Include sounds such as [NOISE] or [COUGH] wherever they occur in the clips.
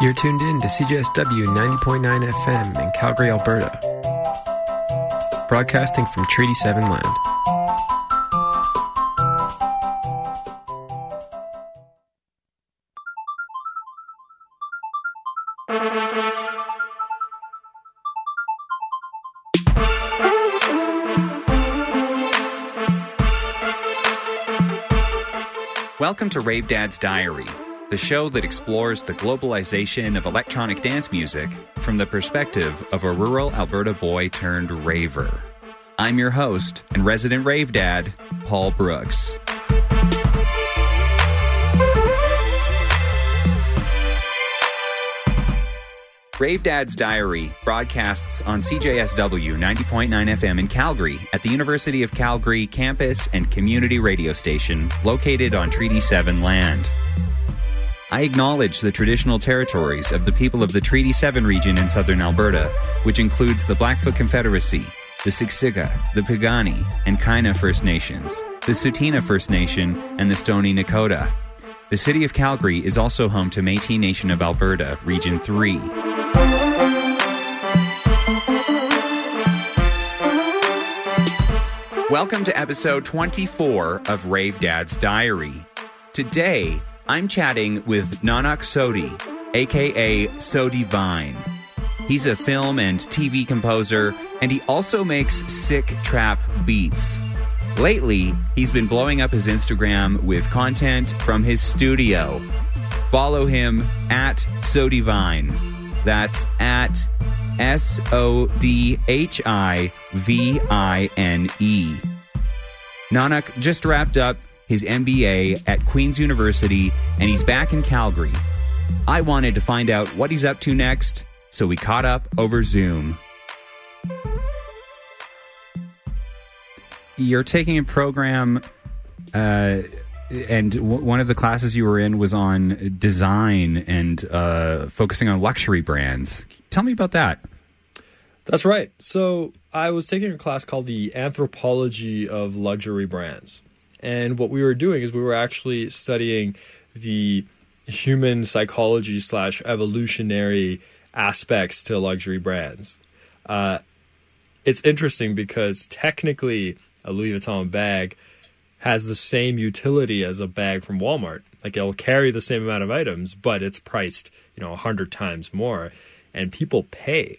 You're tuned in to CJSW 90.9 FM in Calgary, Alberta. Broadcasting from Treaty 7 land. Welcome to Rave Dad's Diary, the show that explores the globalization of electronic dance music from the perspective of a rural Alberta boy turned raver. I'm your host and resident rave dad, Paul Brooks. Rave Dad's Diary broadcasts on CJSW 90.9 FM in Calgary at the University of Calgary campus and community radio station located on Treaty 7 land. I acknowledge the traditional territories of the people of the Treaty 7 region in southern Alberta, which includes the Blackfoot Confederacy, the Siksika, the Piikani, and Kainai First Nations, the Tsuut'ina First Nation, and the Stoney Nakoda. The city of Calgary is also home to Métis Nation of Alberta, Region 3. Welcome to episode 24 of Rave Dad's Diary. Today, I'm chatting with Nanak Sodhi, aka Sodhi Vine. He's a film and TV composer, and he also makes sick trap beats. Lately, he's been blowing up his Instagram with content from his studio. Follow him at Sodhi Vine. That's at S O D H I V I N E. Nanak just wrapped up his MBA at Queen's University and he's back in Calgary. I wanted to find out what he's up to next, so we caught up over Zoom. You're taking a program, uh, and w- one of the classes you were in was on design and uh, focusing on luxury brands. Tell me about that. That's right. So I was taking a class called the Anthropology of Luxury Brands. And what we were doing is we were actually studying the human psychology slash evolutionary aspects to luxury brands. Uh, it's interesting because technically a Louis Vuitton bag has the same utility as a bag from Walmart. Like it'll carry the same amount of items, but it's priced, you know, a hundred times more, and people pay.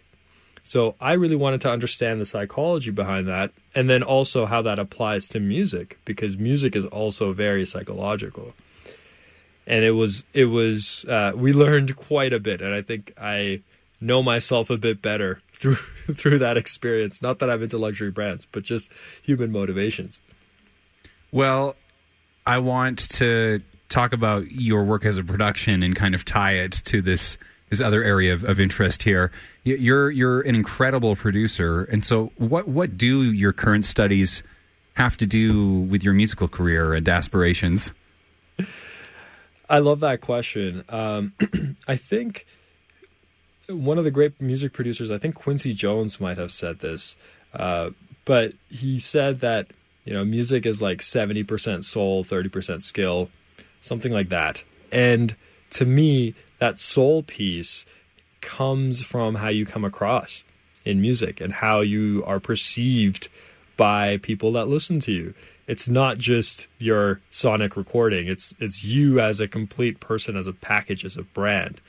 So I really wanted to understand the psychology behind that, and then also how that applies to music, because music is also very psychological. And it was it was uh, we learned quite a bit, and I think I know myself a bit better [LAUGHS] through through that experience. Not that I'm into luxury brands, but just human motivations. Well, I want to talk about your work as a production and kind of tie it to this this other area of, of interest here. You're you're an incredible producer, and so what what do your current studies have to do with your musical career and aspirations? I love that question. Um, [CLEARS THROAT] I think one of the great music producers, I think Quincy Jones might have said this, uh, but he said that you know music is like seventy percent soul, thirty percent skill, something like that. And to me, that soul piece comes from how you come across in music and how you are perceived by people that listen to you. It's not just your sonic recording. It's it's you as a complete person, as a package, as a brand.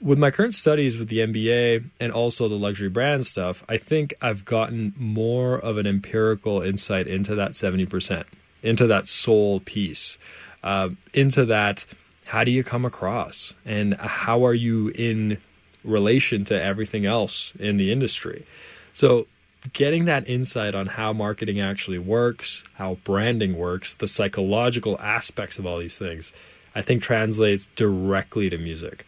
With my current studies with the MBA and also the luxury brand stuff, I think I've gotten more of an empirical insight into that 70%, into that soul piece, uh, into that how do you come across and how are you in relation to everything else in the industry. So getting that insight on how marketing actually works, how branding works, the psychological aspects of all these things, I think translates directly to music.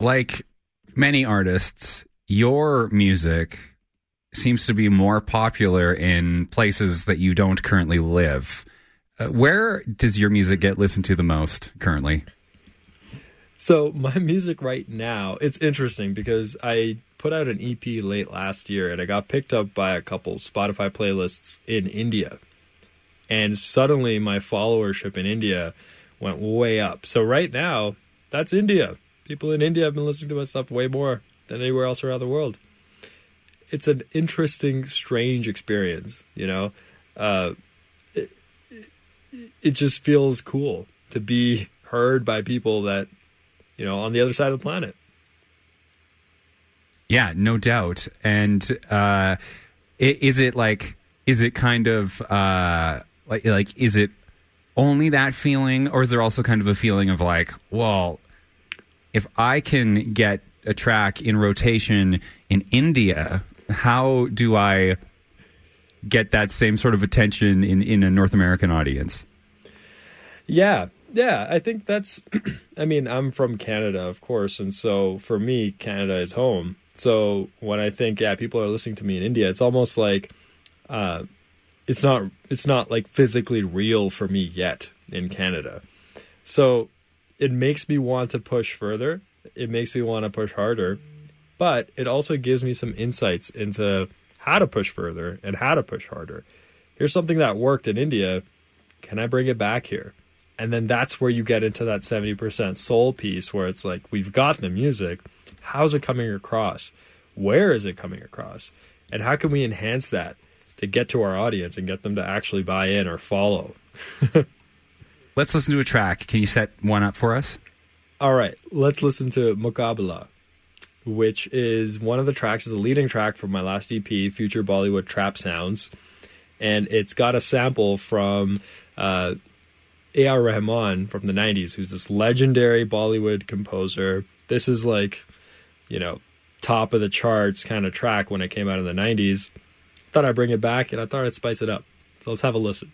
Like many artists, your music seems to be more popular in places that you don't currently live. Where does your music get listened to the most currently? So my [LAUGHS] music right now, it's interesting because I put out an EP late last year and I got picked up by a couple Spotify playlists in India. And suddenly my followership in India went way up. So right now, that's India. People in India have been listening to my stuff way more than anywhere else around the world. It's an interesting, strange experience, you know. Uh, it just feels cool to be heard by people that, you know, on the other side of the planet. Yeah, no doubt. And uh, is it like, is it kind of uh, like, like, is it only that feeling, or is there also kind of a feeling of like, well, if I can get a track in rotation in India, how do I get that same sort of attention in, in a North American audience? Yeah, yeah, I think that's. [CLEARS THROAT] I mean, I'm from Canada, of course, and so for me, Canada is home. So when I think, yeah, people are listening to me in India, it's almost like, uh, it's not, it's not like physically real for me yet in Canada. So it makes me want to push further. It makes me want to push harder, but it also gives me some insights into how to push further and how to push harder. Here's something that worked in India. Can I bring it back here? And then that's where you get into that 70% soul piece where it's like, we've got the music. How's it coming across? Where is it coming across? And how can we enhance that to get to our audience and get them to actually buy in or follow? [LAUGHS] Let's listen to a track. Can you set one up for us? All right, let's listen to Mukabala, which is one of the tracks, is the leading track from my last EP, Future Bollywood Trap Sounds. And it's got a sample from uh, A.R. Rahman from the 90s, who's this legendary Bollywood composer. This is like, you know, top of the charts kind of track when it came out in the 90s. Thought I'd bring it back and I thought I'd spice it up. So let's have a listen.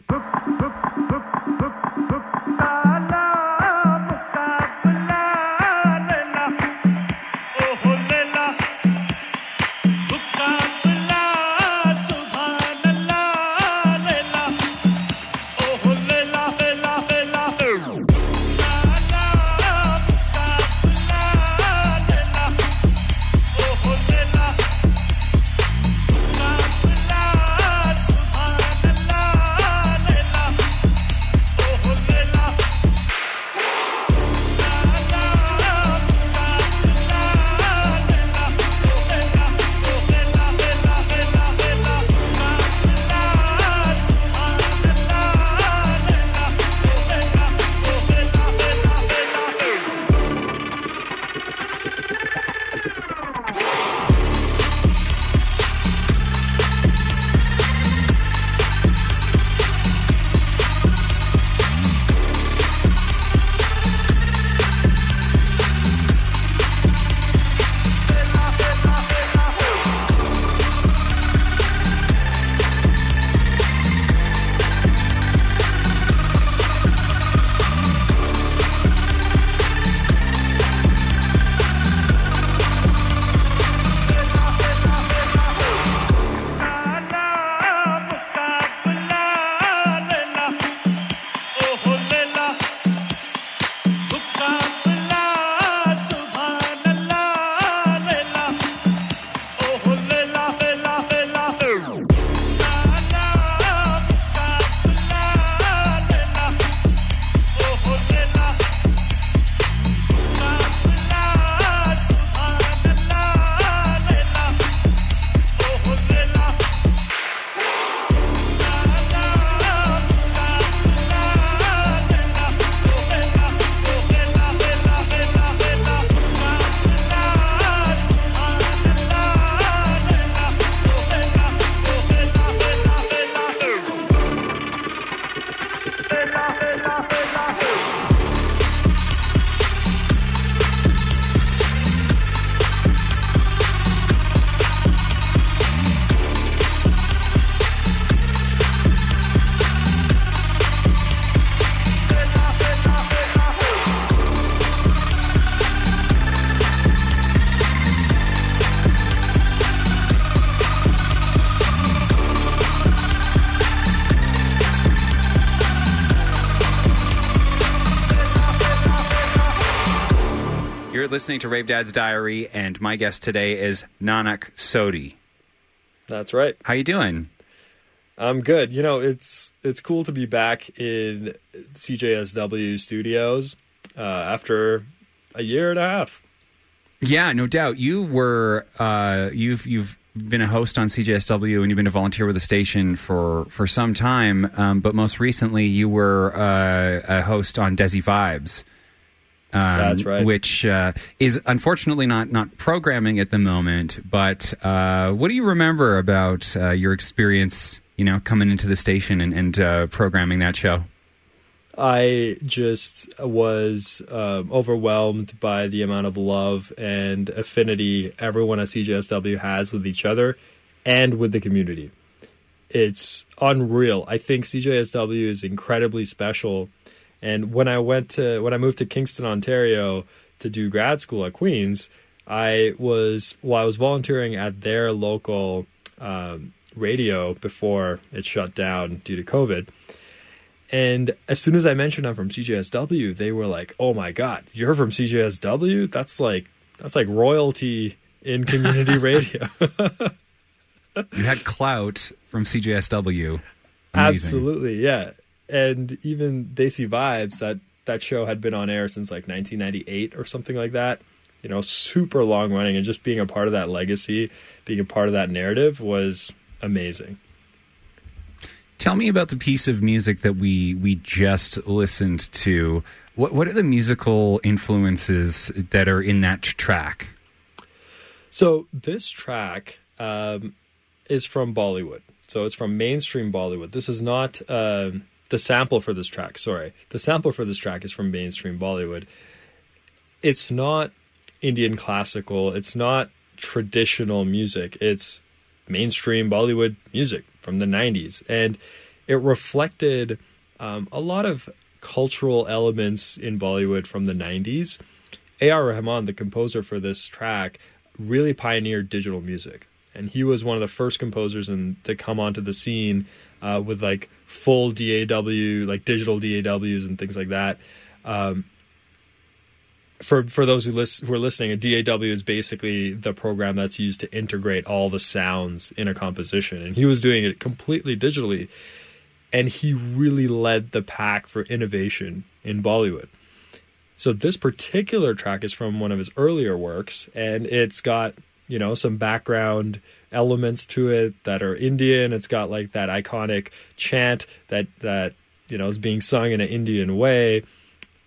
Listening to Rave Dad's Diary, and my guest today is Nanak Sodhi. That's right. How you doing? I'm good. You know, it's it's cool to be back in CJSW studios uh, after a year and a half. Yeah, no doubt. You were uh, you've you've been a host on CJSW and you've been a volunteer with the station for for some time. Um, but most recently, you were uh, a host on Desi Vibes. Um, That's right. Which uh, is unfortunately not not programming at the moment. But uh, what do you remember about uh, your experience? You know, coming into the station and, and uh, programming that show. I just was um, overwhelmed by the amount of love and affinity everyone at CJSW has with each other and with the community. It's unreal. I think CJSW is incredibly special. And when I went to when I moved to Kingston, Ontario to do grad school at Queen's, I was well, I was volunteering at their local um, radio before it shut down due to COVID. And as soon as I mentioned I'm from CJSW, they were like, "Oh my god, you're from CJSW? That's like that's like royalty in community [LAUGHS] radio." You had clout from CJSW. Amazing. Absolutely, yeah. And even Desi Vibes, that that show had been on air since like 1998 or something like that. You know, super long running, and just being a part of that legacy, being a part of that narrative was amazing. Tell me about the piece of music that we we just listened to. What what are the musical influences that are in that track? So this track um, is from Bollywood. So it's from mainstream Bollywood. This is not uh, the sample for this track. Sorry, the sample for this track is from mainstream Bollywood. It's not Indian classical. It's not traditional music. It's mainstream Bollywood music from the 90s. And it reflected um, a lot of cultural elements in Bollywood from the 90s. A.R. Rahman, the composer for this track, really pioneered digital music. And he was one of the first composers in, to come onto the scene uh, with like full DAW, like digital DAWs and things like that. Um, for for those who list, who are listening, a DAW is basically the program that's used to integrate all the sounds in a composition, and he was doing it completely digitally, and he really led the pack for innovation in Bollywood. So this particular track is from one of his earlier works, and it's got you know some background elements to it that are Indian. It's got like that iconic chant that that you know is being sung in an Indian way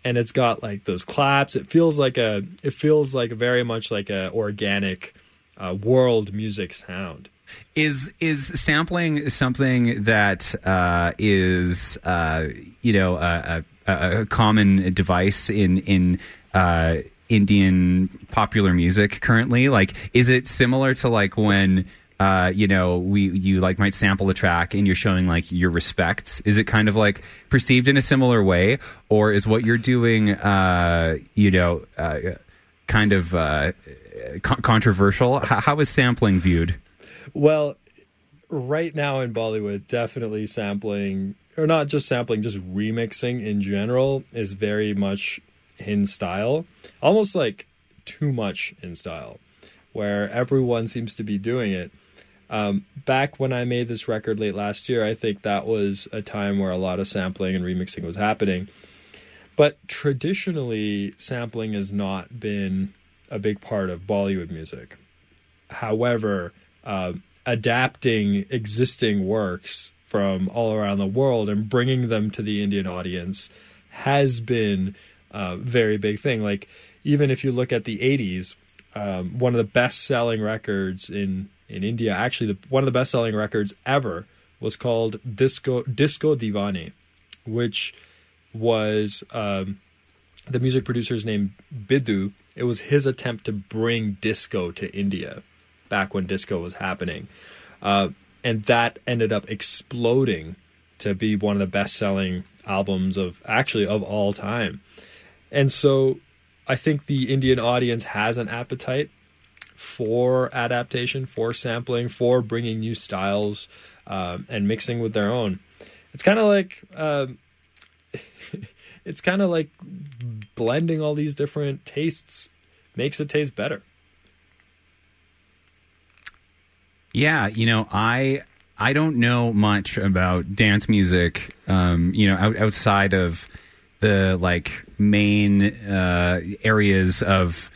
and it's got like those claps. It feels like a it feels like very much like a organic uh, world music sound. Is is sampling something that uh, is uh, you know a, a, a, common device in in uh, Indian popular music currently? Like, is it similar to like when uh, you know, we you like might sample a track and you're showing like your respect. Is it kind of like perceived in a similar way, or is what you're doing, uh, you know, uh, kind of uh, con- controversial? How, how is sampling viewed? Well, right now in Bollywood, definitely sampling, or not just sampling, just remixing in general is very much in style, almost like too much in style, where everyone seems to be doing it. Um, back when I made this record late last year, I think that was a time where a lot of sampling and remixing was happening. But traditionally, sampling has not been a big part of Bollywood music. However, uh, adapting existing works from all around the world and bringing them to the Indian audience has been very big thing. Like, even if you look at the 80s, um, one of the best selling records in in India. Actually, the, one of the best selling records ever was called Disco Disco Divani, which was um, the music producer's name Biddu. It was his attempt to bring disco to India back when disco was happening, uh, and that ended up exploding to be one of the best selling albums of actually of all time. And so I think the Indian audience has an appetite for adaptation, for sampling, for bringing new styles um, and mixing with their own. It's kind of like um, [LAUGHS] it's kind of like blending all these different tastes makes it taste better. Yeah, you know, I I don't know much about dance music, um, you know, out, outside of the like main uh, areas of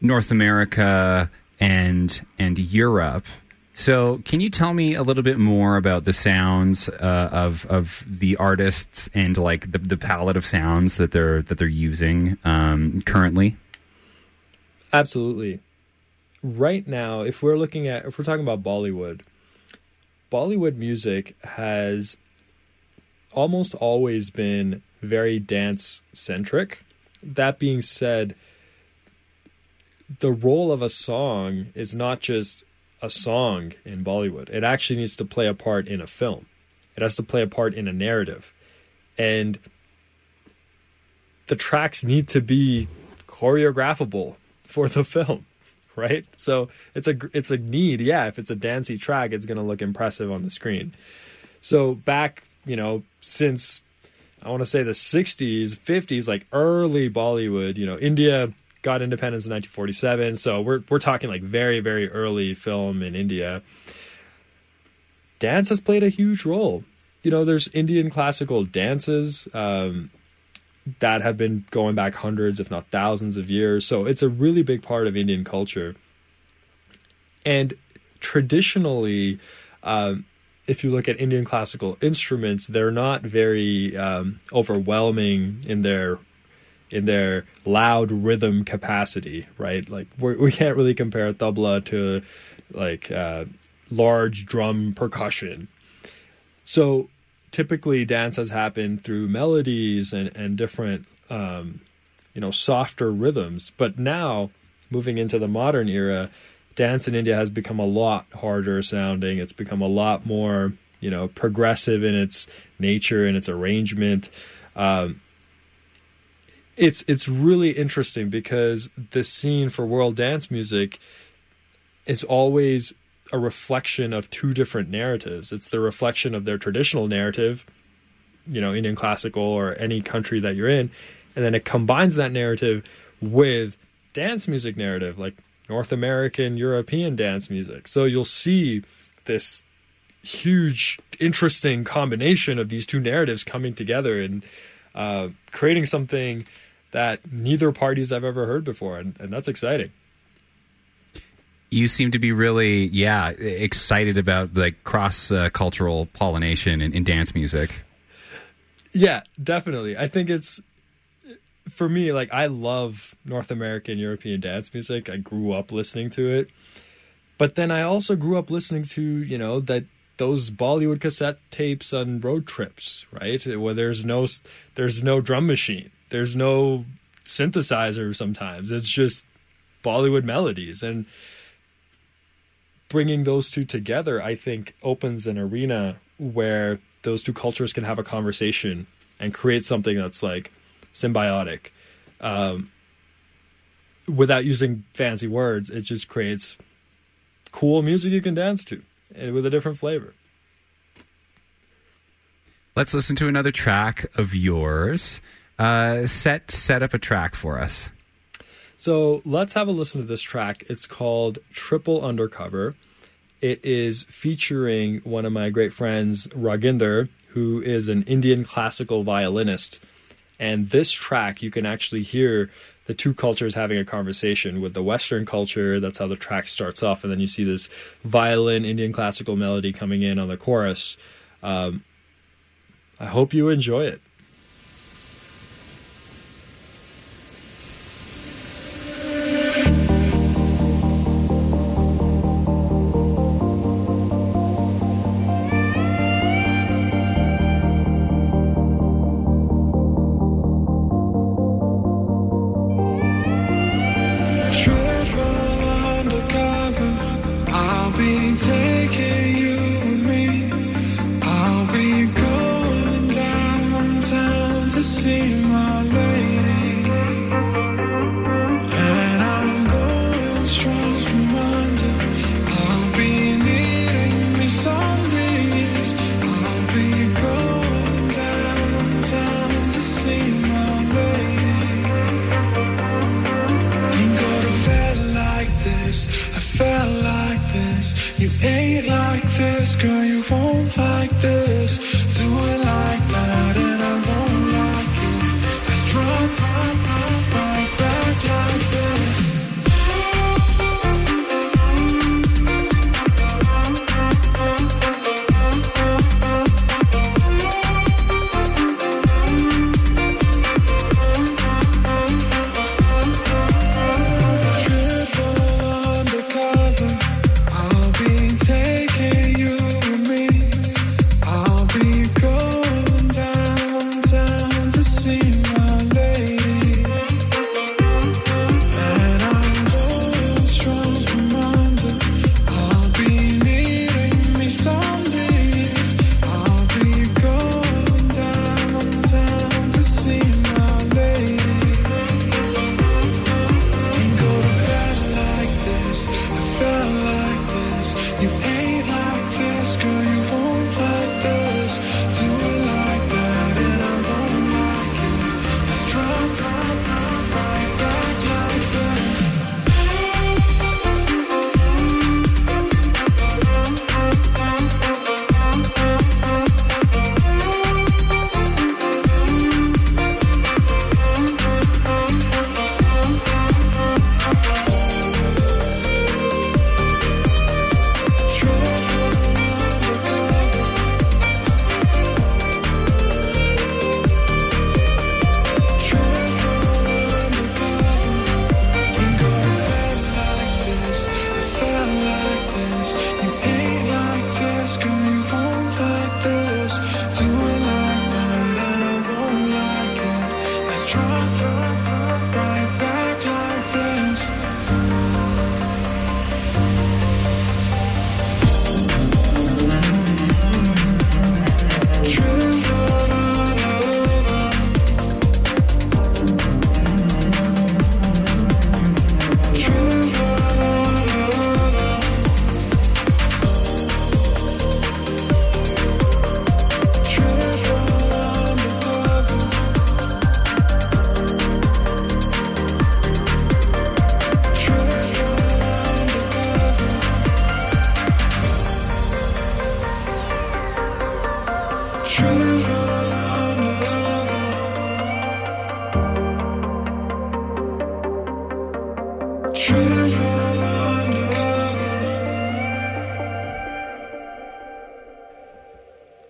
North America and and Europe. So, can you tell me a little bit more about the sounds uh, of of the artists and like the, the palette of sounds that they're that they're using um, currently? Absolutely. Right now, if we're looking at if we're talking about Bollywood, Bollywood music has almost always been very dance centric. That being said, the role of a song is not just a song in Bollywood. It actually needs to play a part in a film. It has to play a part in a narrative. And the tracks need to be choreographable for the [LAUGHS] film, right? So it's a it's a need. Yeah, if it's a dancey track, it's going to look impressive on the screen. So back, you know, since I want to say the 60s, 50s, like early Bollywood, you know, India got independence in 1947. So we're we're talking like very very early film in India. Dance has played a huge role. You know, there's Indian classical dances um, that have been going back hundreds, if not thousands, of years. So it's a really big part of Indian culture. And traditionally, um, if you look at Indian classical instruments, they're not very um, overwhelming in their in their loud rhythm capacity, right? Like we're, we can not really compare tabla to like uh, large drum percussion. So typically, dance has happened through melodies and and different um, you know softer rhythms. But now, moving into the modern era, dance in India has become a lot harder sounding. It's become a lot more you know progressive in its nature and its arrangement. Um, it's it's really interesting because the scene for world dance music is always a reflection of two different narratives. It's the reflection of their traditional narrative, you know, Indian classical or any country that you're in, and then it combines that narrative with dance music narrative, like North American, European dance music. So you'll see this huge, interesting combination of these two narratives coming together and uh, creating something that neither parties have ever heard before, and, and that's exciting. You seem to be really, yeah, excited about like cross uh, cultural pollination in, in dance music. Yeah, definitely. I think it's for me, like I love North American European dance music. I grew up listening to it. But then I also grew up listening to, you know, that those Bollywood cassette tapes on road trips, right? Where there's no there's no drum machine. There's no synthesizer sometimes. It's just Bollywood melodies and bringing those two together I think opens an arena where those two cultures can have a conversation and create something that's like symbiotic. Um, without using fancy words, it just creates cool music you can dance to and with a different flavor. Let's listen to another track of yours. Uh, set set up a track for us. So let's have a listen to this track. It's called Triple Undercover. It is featuring one of my great friends, Raginder, who is an Indian classical violinist. And this track, you can actually hear the two cultures having a conversation with the Western culture. That's how the track starts off. And then you see this violin Indian classical melody coming in on the chorus. Um, I hope you enjoy it.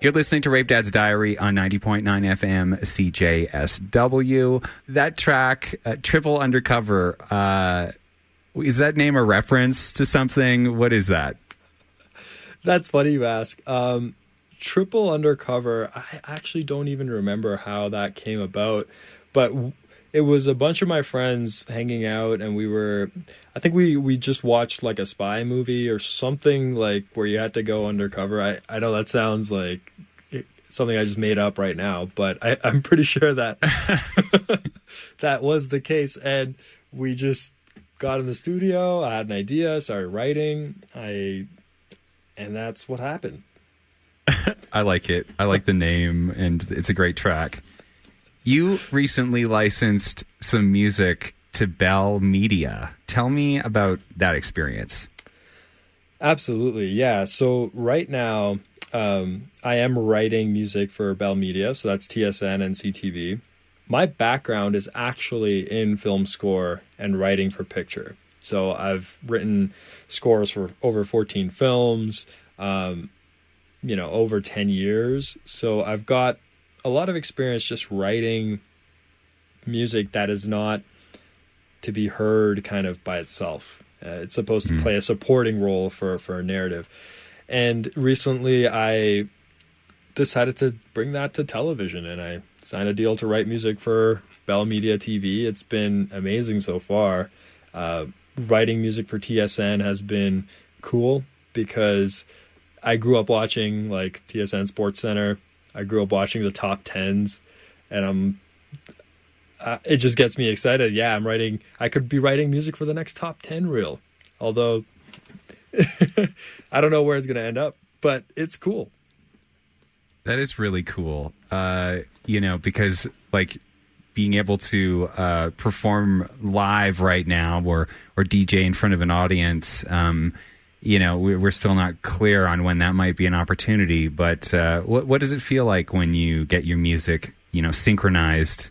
You're listening to Rave Dad's Diary on 90.9 FM CJSW. That track, uh, Triple Undercover, uh, is that name a reference to something? What is that? That's funny you ask. Um, Triple Undercover, I actually don't even remember how that came about, but it was a bunch of my friends hanging out and we were i think we we just watched like a spy movie or something like where you had to go undercover. I i know that sounds like something i just made up right now but i i'm pretty sure that [LAUGHS] that was the case and we just got in the studio i had an idea started writing i and that's what happened. [LAUGHS] I like it. I like the name and it's a great track you recently licensed some music to Bell Media. Tell me about that experience. Absolutely, yeah. So right now, um, I am writing music for Bell Media, so that's TSN and CTV. My background is actually in film score and writing for picture. So I've written scores for over 14 films, um, you know, over 10 years. So I've got a lot of experience just writing music that is not to be heard kind of by itself. Uh, it's supposed to mm. play a supporting role for for a narrative. And recently, I decided to bring that to television, and I signed a deal to write music for Bell Media TV. It's been amazing so far. Uh, writing music for TSN has been cool because I grew up watching like TSN Sports Center I grew up watching the top tens, and I'm. Uh, it just gets me excited. Yeah, I'm writing. I could be writing music for the next top ten reel, although [LAUGHS] I don't know where it's going to end up, but it's cool. That is really cool. Uh, you know, because like being able to uh, perform live right now or or DJ in front of an audience. Um, you know, we're still not clear on when that might be an opportunity. But uh, what, what does it feel like when you get your music, you know, synchronized,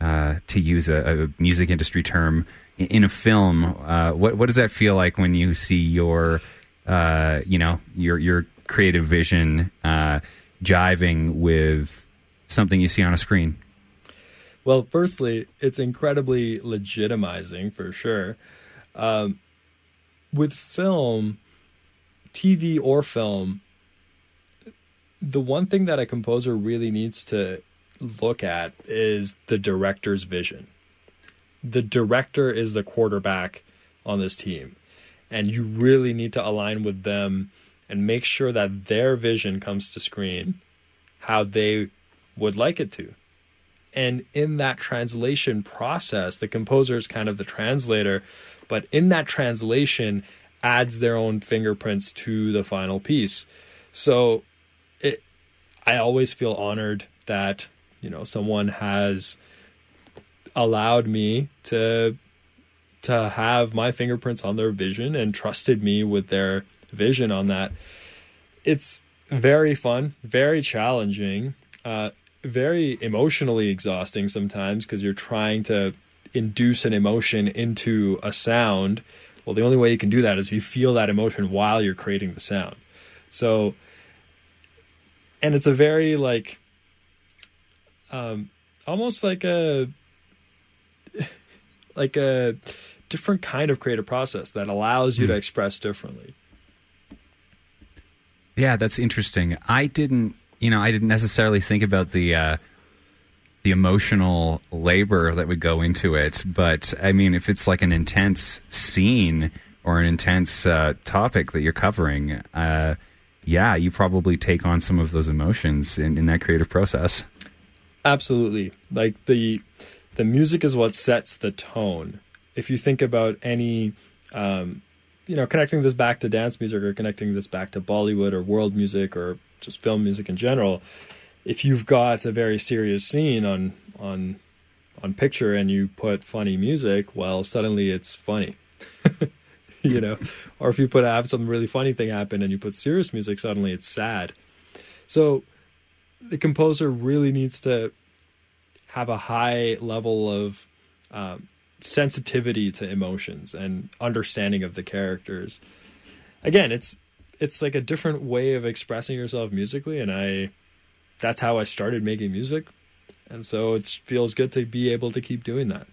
uh, to use a, a, music industry term, in a film? Uh, what what does that feel like when you see your, uh, you know, your your creative vision uh, jiving with something you see on a screen? Well, firstly, it's incredibly legitimizing for sure. Um, with film, TV or film, the one thing that a composer really needs to look at is the director's vision. The director is the quarterback on this team, and you really need to align with them and make sure that their vision comes to screen how they would like it to. And in that translation process, the composer is kind of the translator, but in that translation, adds their own fingerprints to the final piece. So it I always feel honored that, you know, someone has allowed me to to have my fingerprints on their vision and trusted me with their vision on that. It's very fun, very challenging, uh, very emotionally exhausting sometimes because you're trying to induce an emotion into a sound well, the only way you can do that is if you feel that emotion while you're creating the sound. So, and it's a very like, um, almost like a, [LAUGHS] like a different kind of creative process that allows you mm. to hmm. express differently. Yeah, that's interesting. I didn't, you know, I didn't necessarily think about the, uh, the emotional labor that would go into it. But I mean, if it's like an intense scene or an intense uh, topic that you're covering, uh, yeah, you probably take on some of those emotions in, in that creative process. Absolutely. Like the the music is what sets the tone. If you think about any um, you know, connecting this back to dance music or connecting this back to Bollywood or world music or just film music in general, if you've got a very serious scene on on on picture and you put funny music, well, suddenly it's funny. [LAUGHS] you know, or if you put have some really funny thing happen and you put serious music, suddenly it's sad. So the composer really needs to have a high level of um, sensitivity to emotions and understanding of the characters. Again, it's it's like a different way of expressing yourself musically and I that's how I started making music. And so it feels good to be able to keep doing that.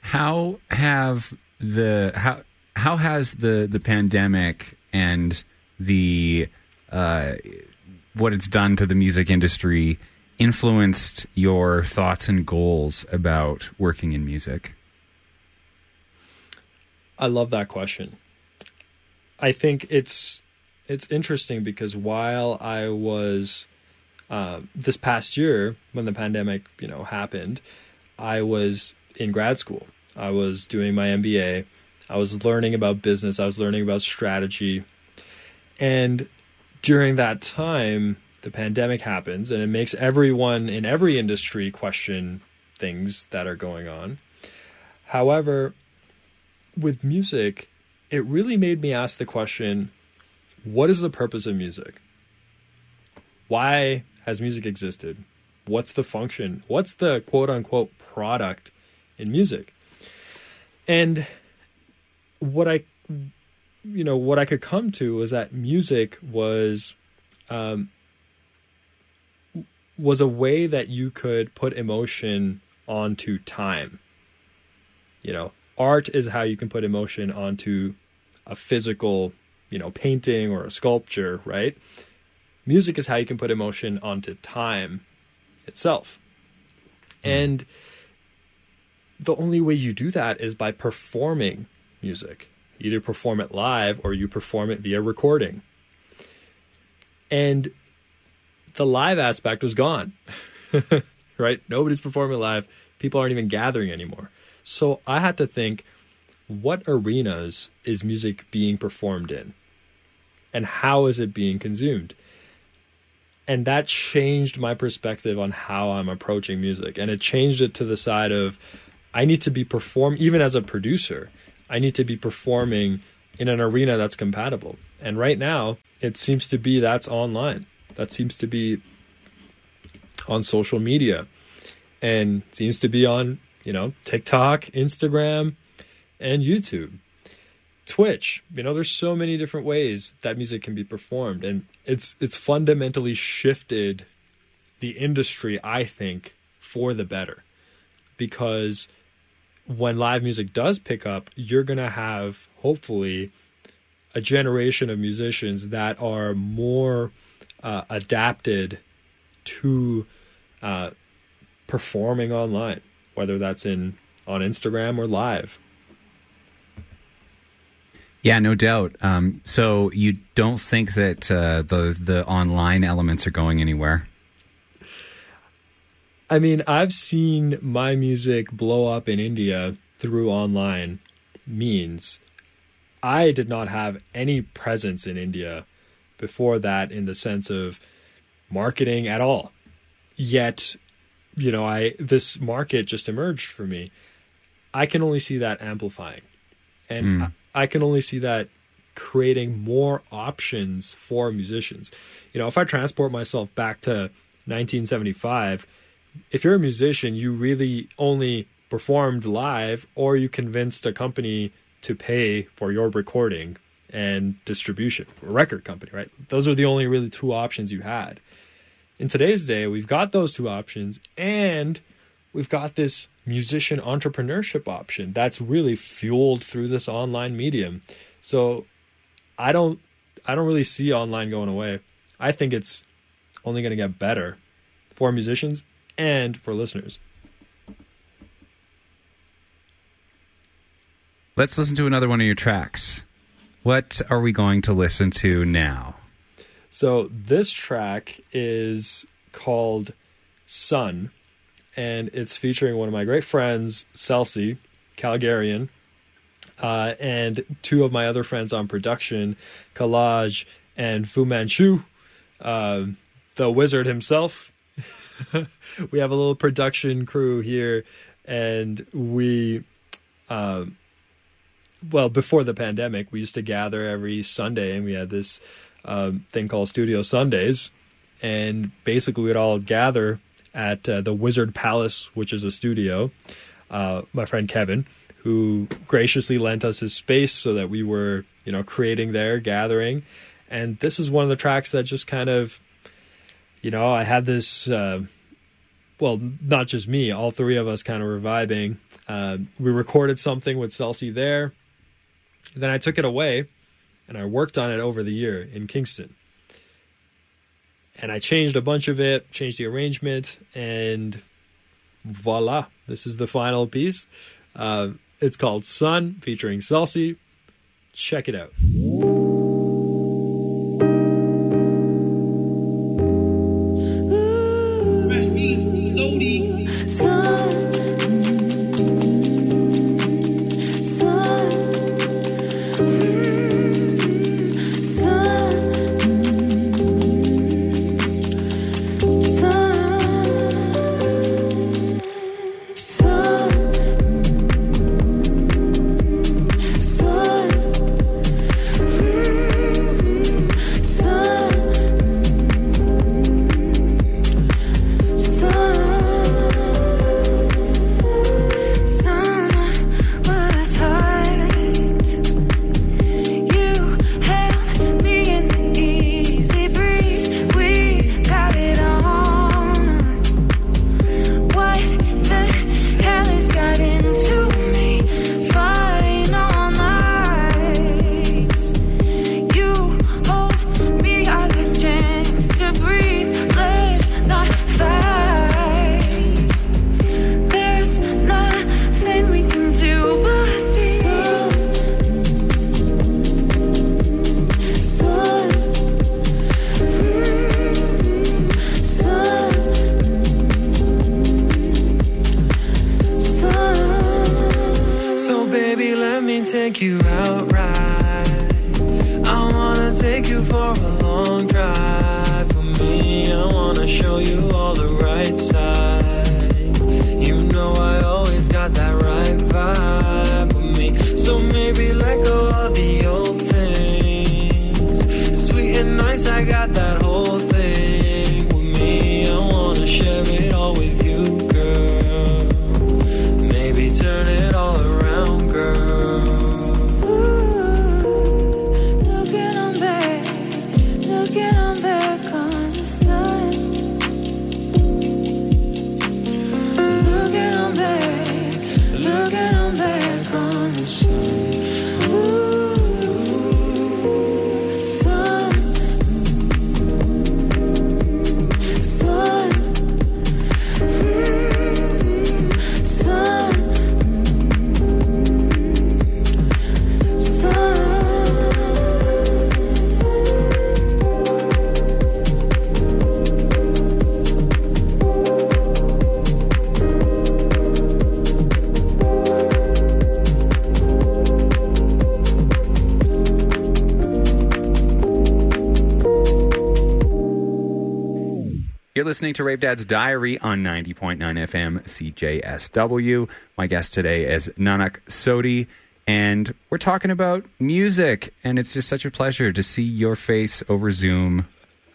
How have the how how has the the pandemic and the uh, what it's done to the music industry influenced your thoughts and goals about working in music? I love that question. I think it's it's interesting because while I was uh, this past year when the pandemic you know happened, I was in grad school. I was doing my MBA. I was learning about business. I was learning about strategy, and during that time, the pandemic happens and it makes everyone in every industry question things that are going on. However, with music, it really made me ask the question what is the purpose of music? Why has music existed? What's the function? What's the quote unquote product in music? And what I you know what I could come to was that music was um, was a way that you could put emotion onto time. You know, art is how you can put emotion onto a physical, you know, painting or a sculpture, right? Music is how you can put emotion onto time itself. Mm. And the only way you do that is by performing music. You either perform it live or you perform it via recording. And the live aspect was gone. [LAUGHS] right? Nobody's performing live. People aren't even gathering anymore. So I had to think what arenas is music being performed in? And how is it being consumed? And that changed my perspective on how I'm approaching music. And it changed it to the side of I need to be perform even as a producer, I need to be performing in an arena that's compatible. And right now, it seems to be that's online that seems to be on social media and seems to be on, you know, TikTok, Instagram, and YouTube. Twitch, you know, there's so many different ways that music can be performed and it's it's fundamentally shifted the industry, I think, for the better. Because when live music does pick up, you're to have hopefully a generation of musicians that are more uh, adapted to uh, performing online, whether that's in on Instagram or live. Yeah, no doubt. Um, so you don't think that uh, the the online elements are going anywhere? I mean, I've seen my music blow up in India through online means. I did not have any presence in India before that in the sense of marketing at all. Yet, you know, I this market just emerged for me. I can only see that amplifying. And mm. I, can only see that creating more options for musicians. You know, if I transport myself back to 1975, if you're a musician, you really only performed live or you convinced a company to pay for your recording and distribution, record company, right? Those are the only really two options you had. In today's day, we've got those two options and we've got this musician entrepreneurship option that's really fueled through this online medium. So I don't I don't really see online going away. I think it's only going to get better for musicians and for listeners. Let's listen to another one of your tracks. What are we going to listen to now? So this track is called Sun, and it's featuring one of my great friends, Celsi, Calgarian, uh, and two of my other friends on production, Collage and Fu Manchu, uh, the wizard himself. [LAUGHS] we have a little production crew here, and we, um, well, before the pandemic, we used to gather every Sunday, and we had this um, thing called Studio Sundays, and basically we'd all gather at uh, the Wizard Palace, which is a studio. Uh, my friend Kevin, who graciously lent us his space so that we were, you know, creating there, gathering, and this is one of the tracks that just kind of, you know, I had this. Uh, well, not just me, all three of us kind of were vibing. Uh, we recorded something with Celsi there. Then I took it away and I worked on it over the year in Kingston. And I changed a bunch of it, changed the arrangement, and voila, this is the final piece. Uh, it's called Sun, featuring Celsi. Check it out. Fresh beef, sody. Sun, sun, listening to Rave Dad's Diary on 90.9 FM CJSW. My guest today is Nanak Sodi, and we're talking about music, and it's just such a pleasure to see your face over Zoom.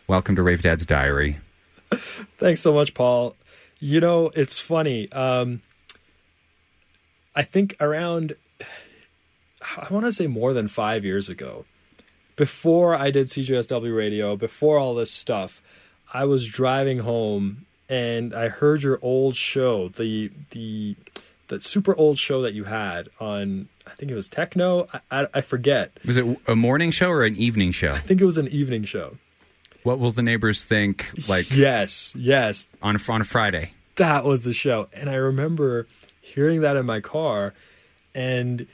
Welcome to Rave Dad's Diary. [LAUGHS] Thanks so much, Paul. You know, it's funny. Um, I think around, I want to say more than five years ago, before I did CJSW radio, before all this stuff, I was driving home and I heard your old show, the the the super old show that you had on. I think it was techno. I, I, I forget. Was it a morning show or an evening show? I think it was an evening show. What will the neighbors think? Like yes, yes, on a, on a Friday. that was the show. And I remember hearing that in my car, and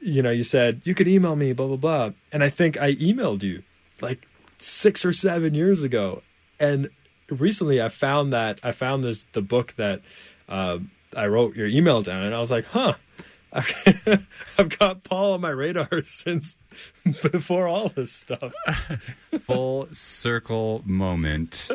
you know, you said you could email me, blah blah blah, and I think I emailed you like six or seven years ago, and recently I found that I found this the book that um, I wrote your email down, and I was like, huh. [LAUGHS] I've got Paul on my radar [LAUGHS] since before all this stuff. [LAUGHS] Full circle moment.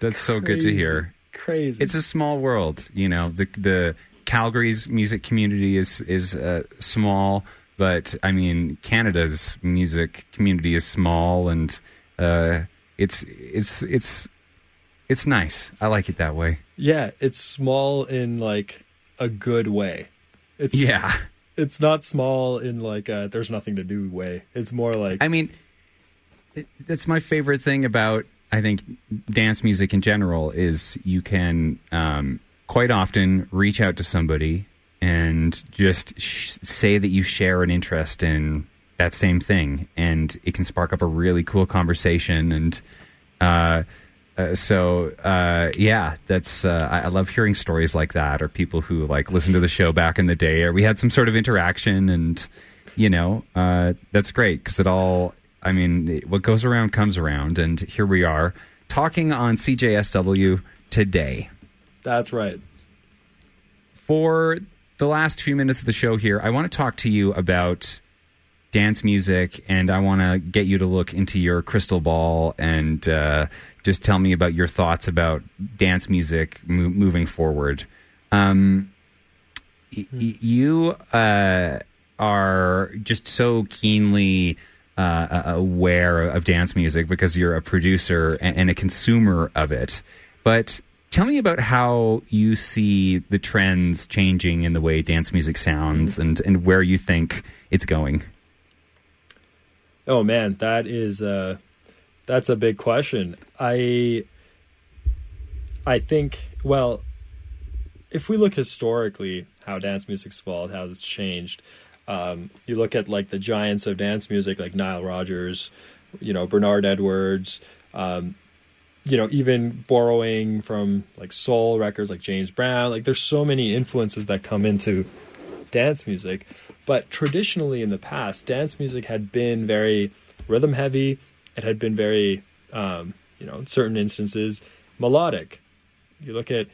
That's so good to hear. Crazy. It's a small world, you know. The the Calgary's music community is is uh, small, but I mean Canada's music community is small, and uh, it's it's it's it's nice. I like it that way. yeah, it's small in like a good way. It's Yeah, it's not small in like a there's nothing to do way. It's more like I mean, it- that's my favorite thing about I think dance music in general is you can um, quite often reach out to somebody and just sh- say that you share an interest in that same thing, and it can spark up a really cool conversation. And uh, uh, so, uh, yeah, that's uh, I, I love hearing stories like that, or people who like listen to the show back in the day, or we had some sort of interaction, and you know, uh, that's great because it all. I mean, what goes around comes around, and here we are talking on CJSW today that's right. for the last few minutes of the show here, I want to talk to you about dance music, and I want to get you to look into your crystal ball and uh, just tell me about your thoughts about dance music mo- moving forward. Um, y- you uh, are just so keenly uh, aware of dance music because you're a producer and, and a consumer of it. But tell me about how you see the trends changing in the way dance music sounds and, and where you think it's going. Oh man, that is uh that's a big question. I I think well if we look historically how dance music's evolved, how it's changed, um, you look at like the giants of dance music like Nile Rodgers, you know, Bernard Edwards, um, you know, even borrowing from like soul records like James Brown, like there's so many influences that come into dance music. But traditionally in the past, dance music had been very rhythm heavy. It had been very, um, you know, in certain instances, melodic. You look at,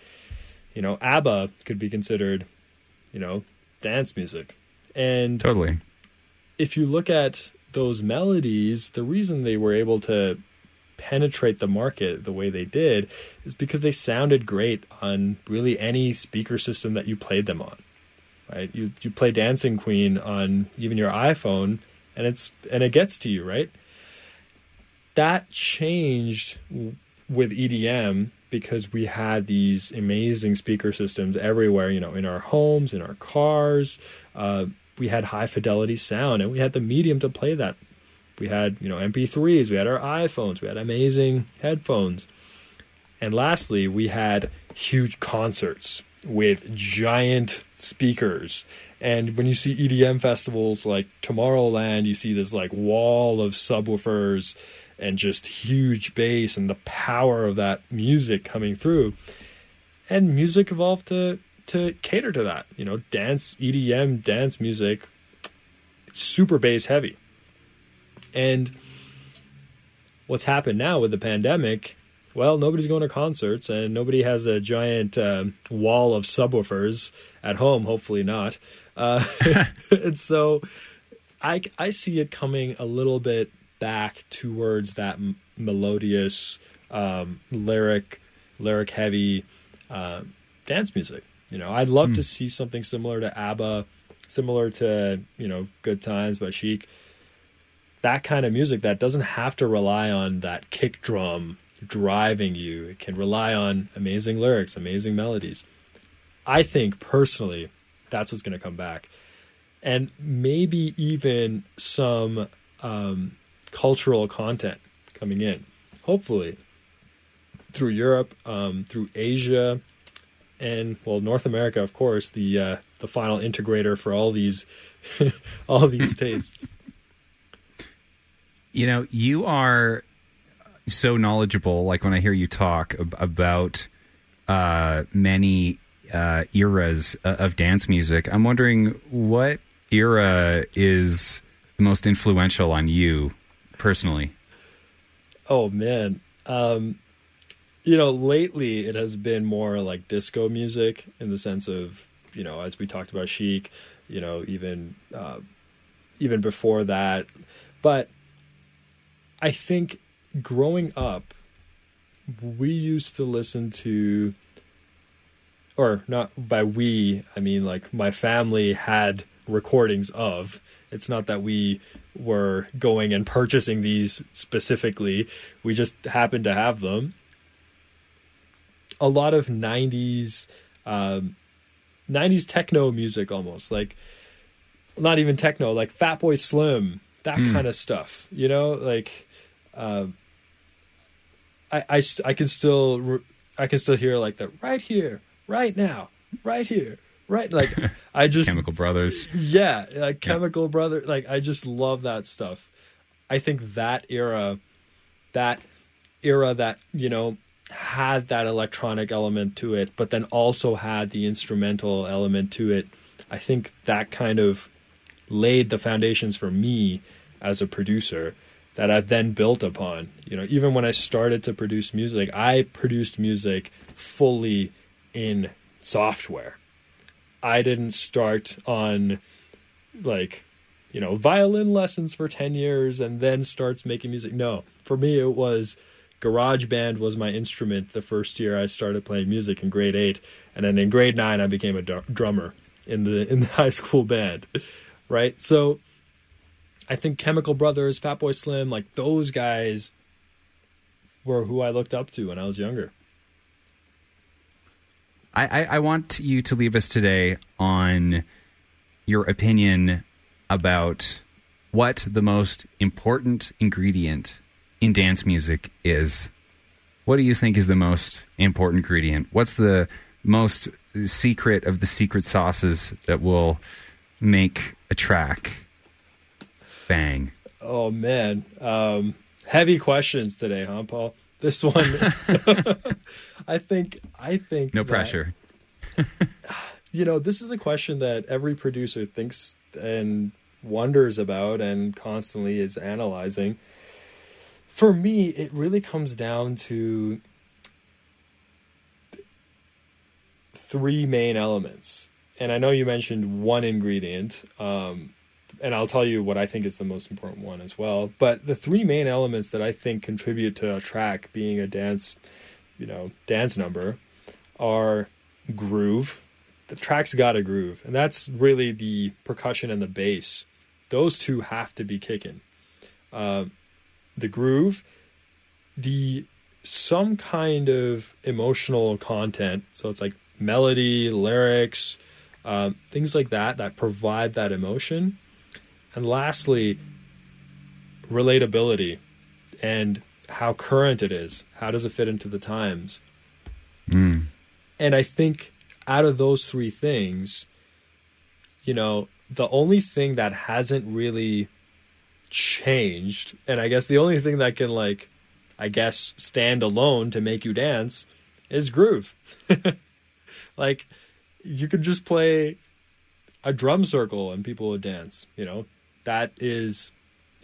you know, ABBA could be considered, you know, dance music. And Totally. if you look at those melodies, the reason they were able to penetrate the market the way they did is because they sounded great on really any speaker system that you played them on. Right? You you play Dancing Queen on even your iPhone and it's and it gets to you, right? That changed with EDM because we had these amazing speaker systems everywhere, you know, in our homes, in our cars. Uh, we had high fidelity sound and we had the medium to play that. We had, you know, MP3s, we had our iPhones, we had amazing headphones. And lastly, we had huge concerts with giant speakers. And when you see EDM festivals like Tomorrowland, you see this like wall of subwoofers and just huge bass and the power of that music coming through. And music evolved to to cater to that. You know, dance EDM dance music super bass heavy. And what's happened now with the pandemic well, nobody's going to concerts and nobody has a giant um wall of subwoofers at home. Hopefully not. Uh, [LAUGHS] [LAUGHS] and so I, I see it coming a little bit back towards that m- melodious, um, lyric, lyric heavy uh, dance music. You know, I'd love to see something similar to ABBA, similar to you know Good Times by Chic. That kind of music that doesn't have to rely on that kick drum driving you. It can rely on amazing lyrics, amazing melodies. I think personally, that's what's going to come back, and maybe even some um, cultural content coming in. Hopefully, through Europe, um, through Asia, and well, North America, of course, the uh, the final integrator for all these [LAUGHS] all these tastes. You know, you are so knowledgeable, like when I hear you talk ab- about uh, many uh, eras uh, of dance music, I'm wondering what era is the most influential on you personally. Oh man. Um you know, lately it has been more like disco music in the sense of, you know, as we talked about chic, you know, even uh even before that. But I think growing up we used to listen to or not by we, I mean like my family had recordings of. It's not that we were going and purchasing these specifically. We just happened to have them. A lot of 90s um 90s techno music almost like not even techno like Fatboy Slim that Mm. kind of stuff you know like um I, I I can still I can still hear like the right here right now right here right like [LAUGHS] I just Chemical Brothers. yeah, like Chemical Brother. Like I just love that stuff. I think that era, that era that you know had that electronic element to it, but then also had the instrumental element to it. I think that kind of laid the foundations for me as a producer that I've then built upon. You know, even when I started to produce music, I produced music fully in software. I didn't start on like you know violin lessons for 10 years and then starts making music no for me it was GarageBand was my instrument the first year i started playing music in grade 8 and then in grade 9 i became a dr- drummer in the in the [LAUGHS] high school band right so i think chemical brothers fatboy slim like those guys were who i looked up to when i was younger I, I, I want you to leave us today on your opinion about what the most important ingredient in dance music is. What do you think is the most important ingredient? What's the most secret of the secret sauces that will make a track bang? Oh man, um, heavy questions today, huh, Paul? This one, [LAUGHS] [LAUGHS] I think. I think No that, pressure. [LAUGHS] You know, this is the question that every producer thinks and wonders about, and constantly is analyzing. For me, it really comes down to three main elements, and I know you mentioned one ingredient. Um, and I'll tell you what I think is the most important one as well. But the three main elements that I think contribute to a track being a dance, you know, dance number are groove. The track's got a groove, and that's really the percussion and the bass. Those two have to be kicking. Uh, the groove, the some kind of emotional content. So it's like melody, lyrics, um, things like that that provide that emotion. And lastly, relatability and how current it is. How does it fit into the times? Mm. And I think out of those three things, you know, the only thing that hasn't really changed, and I guess the only thing that can, like, I guess, stand alone to make you dance is groove. [LAUGHS] like, you could just play a drum circle and people would dance, you know? That is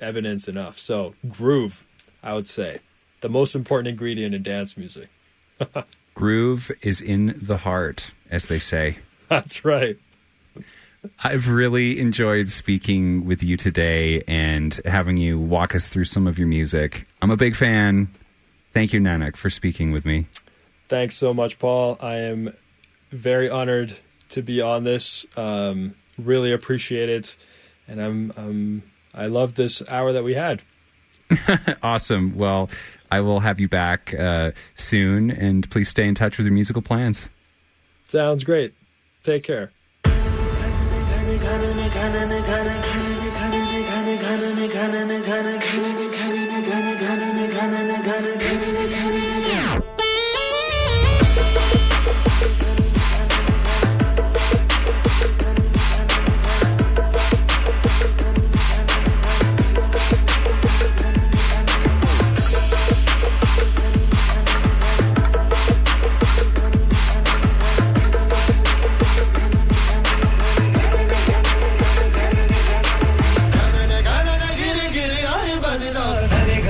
evidence enough. So, groove, I would say, the most important ingredient in dance music. [LAUGHS] Groove is in the heart, as they say. That's right. I've really enjoyed speaking with you today and having you walk us through some of your music. I'm a big fan. Thank you, Nanak, for speaking with me. Thanks so much, Paul. I am very honored to be on this. Um, really appreciate it, and I'm, I'm I love this hour that we had. awesome. Well, I will have you back uh, soon, and please stay in touch with your musical plans. Sounds great. Take care.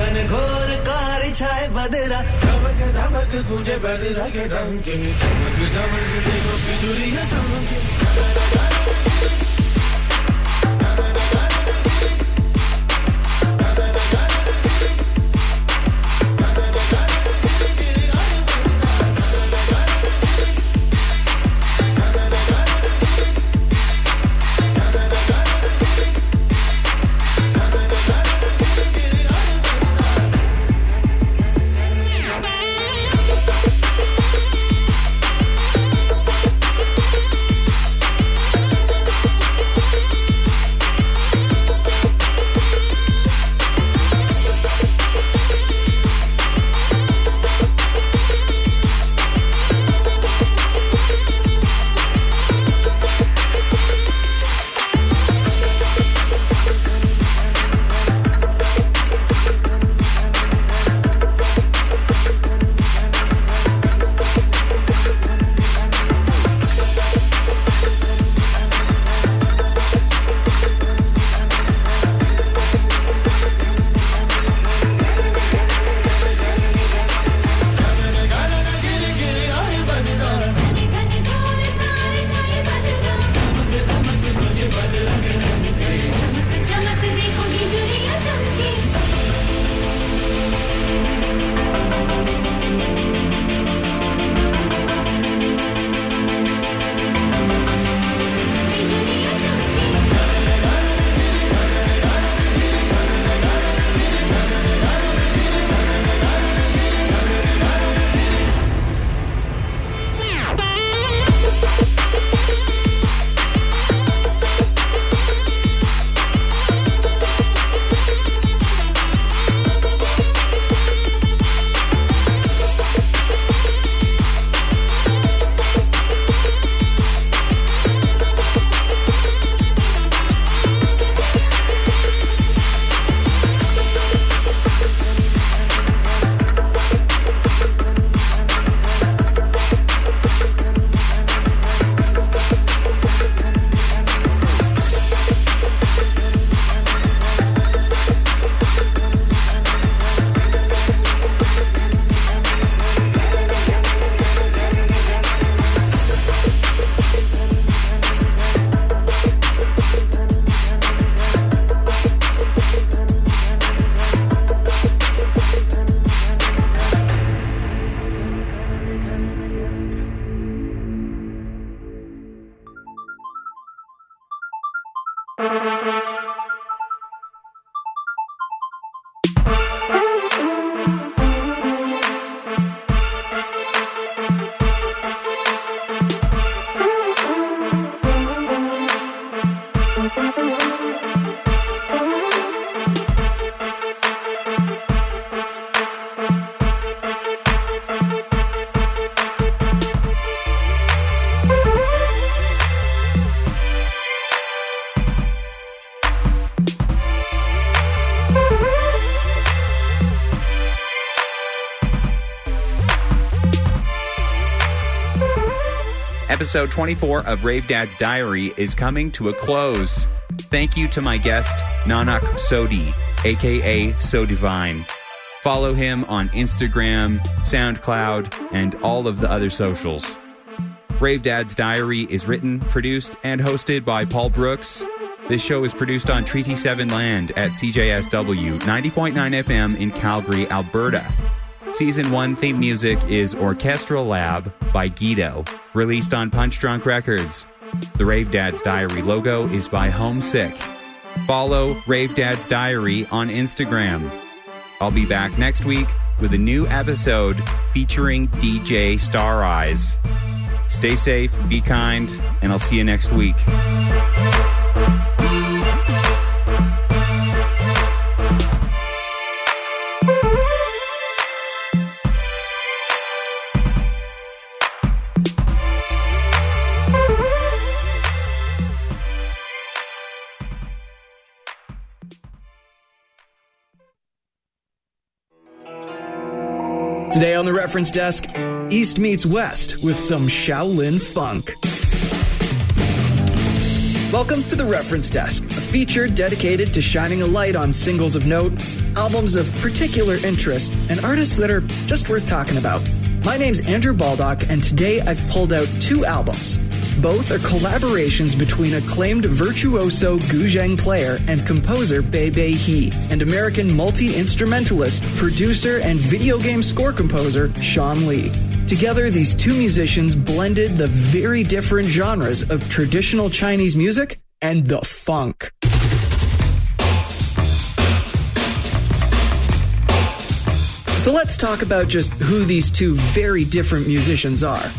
घन घोर car छाए बदरा। धमक धमक, तुझे बदरा के ढंग के धमक धमक देखो पिजुरिया चमके। Episode 24 of Rave Dad's Diary is coming to a close. Thank you to my guest, Nanak Sodi, aka So Divine. Follow him on Instagram, SoundCloud, and all of the other socials. Rave Dad's Diary is written, produced, and hosted by Paul Brooks. This show is produced on Treaty 7 land at CJSW 90.9 FM in Calgary, Alberta. Season 1 theme music is Orchestral Lab by Guido, released on Punch Drunk Records. The Rave Dad's Diary logo is by Homesick. Follow Rave Dad's Diary on Instagram. I'll be back next week with a new episode featuring DJ Star Eyes. Stay safe, be kind, and I'll see you next week. Reference desk, East meets West with some Shaolin funk. Welcome to the Reference Desk, a feature dedicated to shining a light on singles of note, albums of particular interest, and artists that are just worth talking about. My name's Andrew Baldock, and today I've pulled out two albums. Both are collaborations between acclaimed virtuoso guzheng player and composer Bei Bei He and American multi instrumentalist, producer, and video game score composer Shawn Lee. Together, these two musicians blended the very different genres of traditional Chinese music and the funk. So let's talk about just who these two very different musicians are.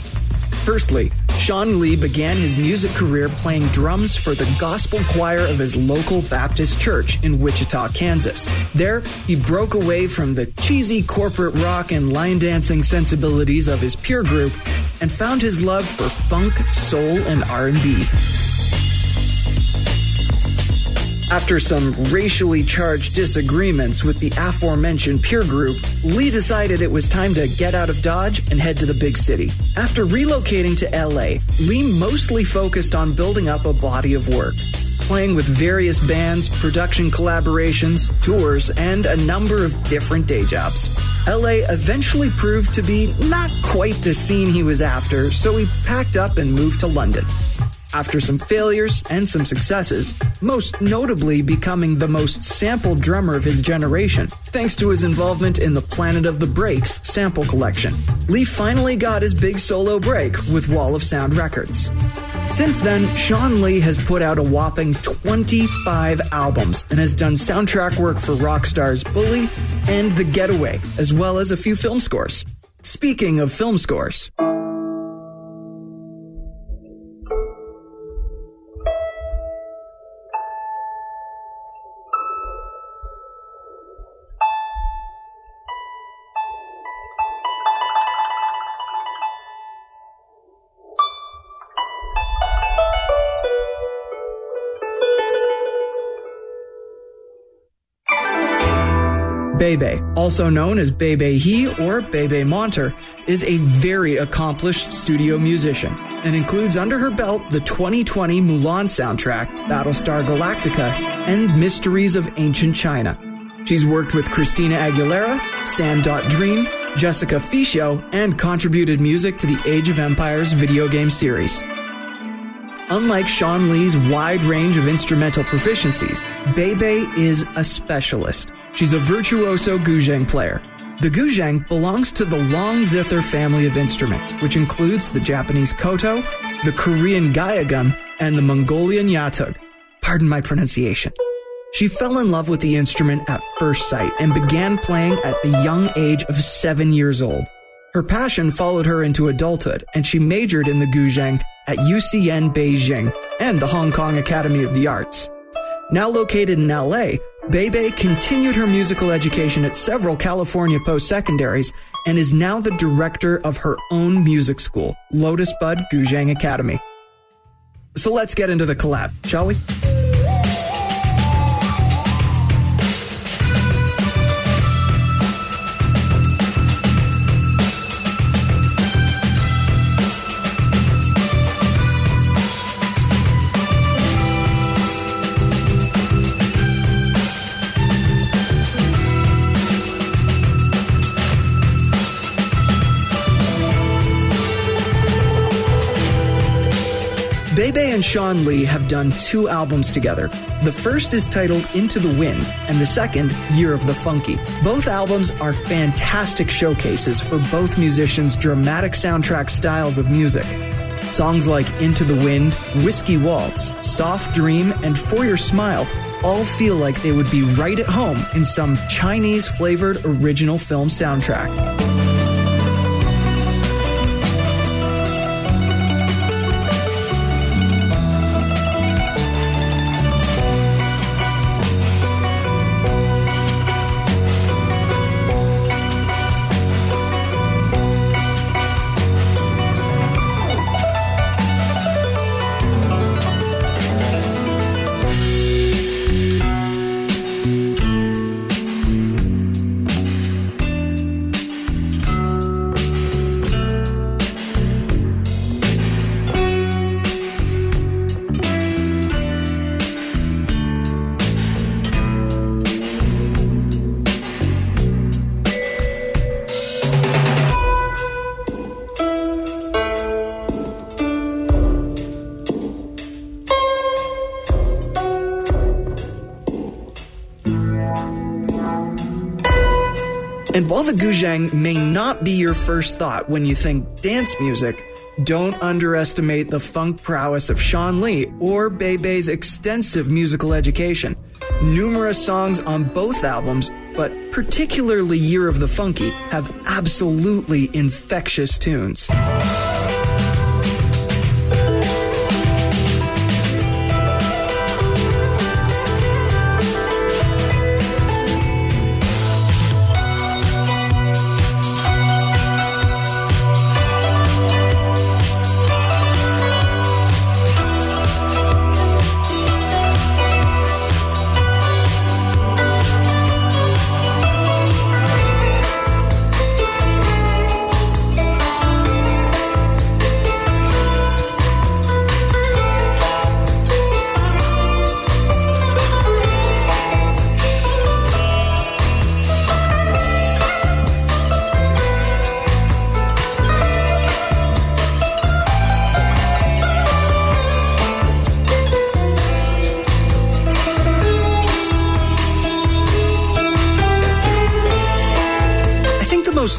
Firstly, Shawn Lee began his music career playing drums for the gospel choir of his local Baptist church in Wichita, Kansas. There, he broke away from the cheesy corporate rock and line dancing sensibilities of his peer group and found his love for funk, soul, and R&B. After some racially charged disagreements with the aforementioned peer group, Lee decided it was time to get out of Dodge and head to the big city. After relocating to LA, Lee mostly focused on building up a body of work, playing with various bands, production collaborations, tours, and a number of different day jobs. LA eventually proved to be not quite the scene he was after, so he packed up and moved to London. After some failures and some successes, most notably becoming the most sampled drummer of his generation, thanks to his involvement in the Planet of the Breaks sample collection, Lee finally got his big solo break with Wall of Sound Records. Since then, Shawn Lee has put out a whopping 25 albums and has done soundtrack work for Rockstar's Bully and The Getaway, as well as a few film scores. Speaking of film scores, Bebe, also known as Bebe He or Bebe Monter, is a very accomplished studio musician and includes under her belt the 2020 Mulan soundtrack, Battlestar Galactica, and Mysteries of Ancient China. She's worked with Christina Aguilera, Sam Dot Dream, Jessica Fischio, and contributed music to the Age of Empires video game series. Unlike Shawn Lee's wide range of instrumental proficiencies, Bebe is a specialist. She's a virtuoso guzheng player. The guzheng belongs to the long zither family of instruments, which includes the Japanese koto, the Korean gayageum, and the Mongolian yatug. Pardon my pronunciation. She fell in love with the instrument at first sight and began playing at the young age of seven years old. Her passion followed her into adulthood, and she majored in the guzheng at UCN Beijing and the Hong Kong Academy of the Arts. Now located in LA, Bebe continued her musical education at several California post secondaries and is now the director of her own music school, Lotus Bud Guzheng Academy. So let's get into the collab, shall we? Bebe and Shawn Lee have done two albums together. The first is titled Into the Wind, and the second, Year of the Funky. Both albums are fantastic showcases for both musicians' dramatic soundtrack styles of music. Songs like Into the Wind, Whiskey Waltz, Soft Dream, and For Your Smile all feel like they would be right at home in some Chinese flavored original film soundtrack. Guzheng may not be your first thought when you think dance music, don't underestimate the funk prowess of Shawn Lee or Bebe's extensive musical education. Numerous songs on both albums, but particularly Year of the Funky, have absolutely infectious tunes.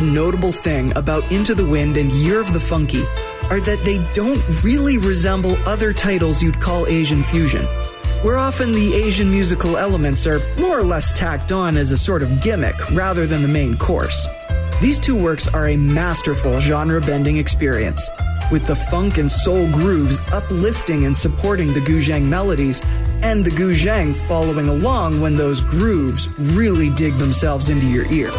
Notable thing about Into the Wind and Year of the Funky are that they don't really resemble other titles you'd call Asian fusion, where often the Asian musical elements are more or less tacked on as a sort of gimmick rather than the main course. These two works are a masterful genre bending experience, with the funk and soul grooves uplifting and supporting the guzheng melodies, and the guzheng following along when those grooves really dig themselves into your ear.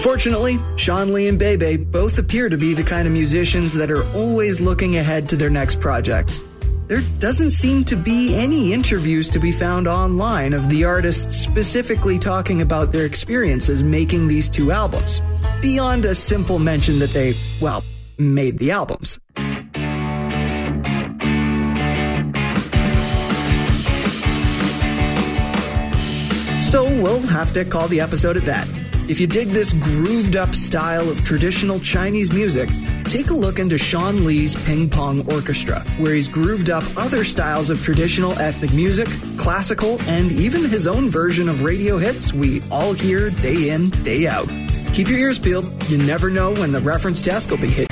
Unfortunately, Shawn Lee and Bebe both appear to be the kind of musicians that are always looking ahead to their next projects. There doesn't seem to be any interviews to be found online of the artists specifically talking about their experiences making these two albums, beyond a simple mention that they, well, made the albums. So we'll have to call the episode at that. If you dig this grooved up style of traditional Chinese music, take a look into Shawn Lee's Ping Pong Orchestra, where he's grooved up other styles of traditional ethnic music, classical, and even his own version of radio hits we all hear day in, day out. Keep your ears peeled, you never know when the reference desk will be hit.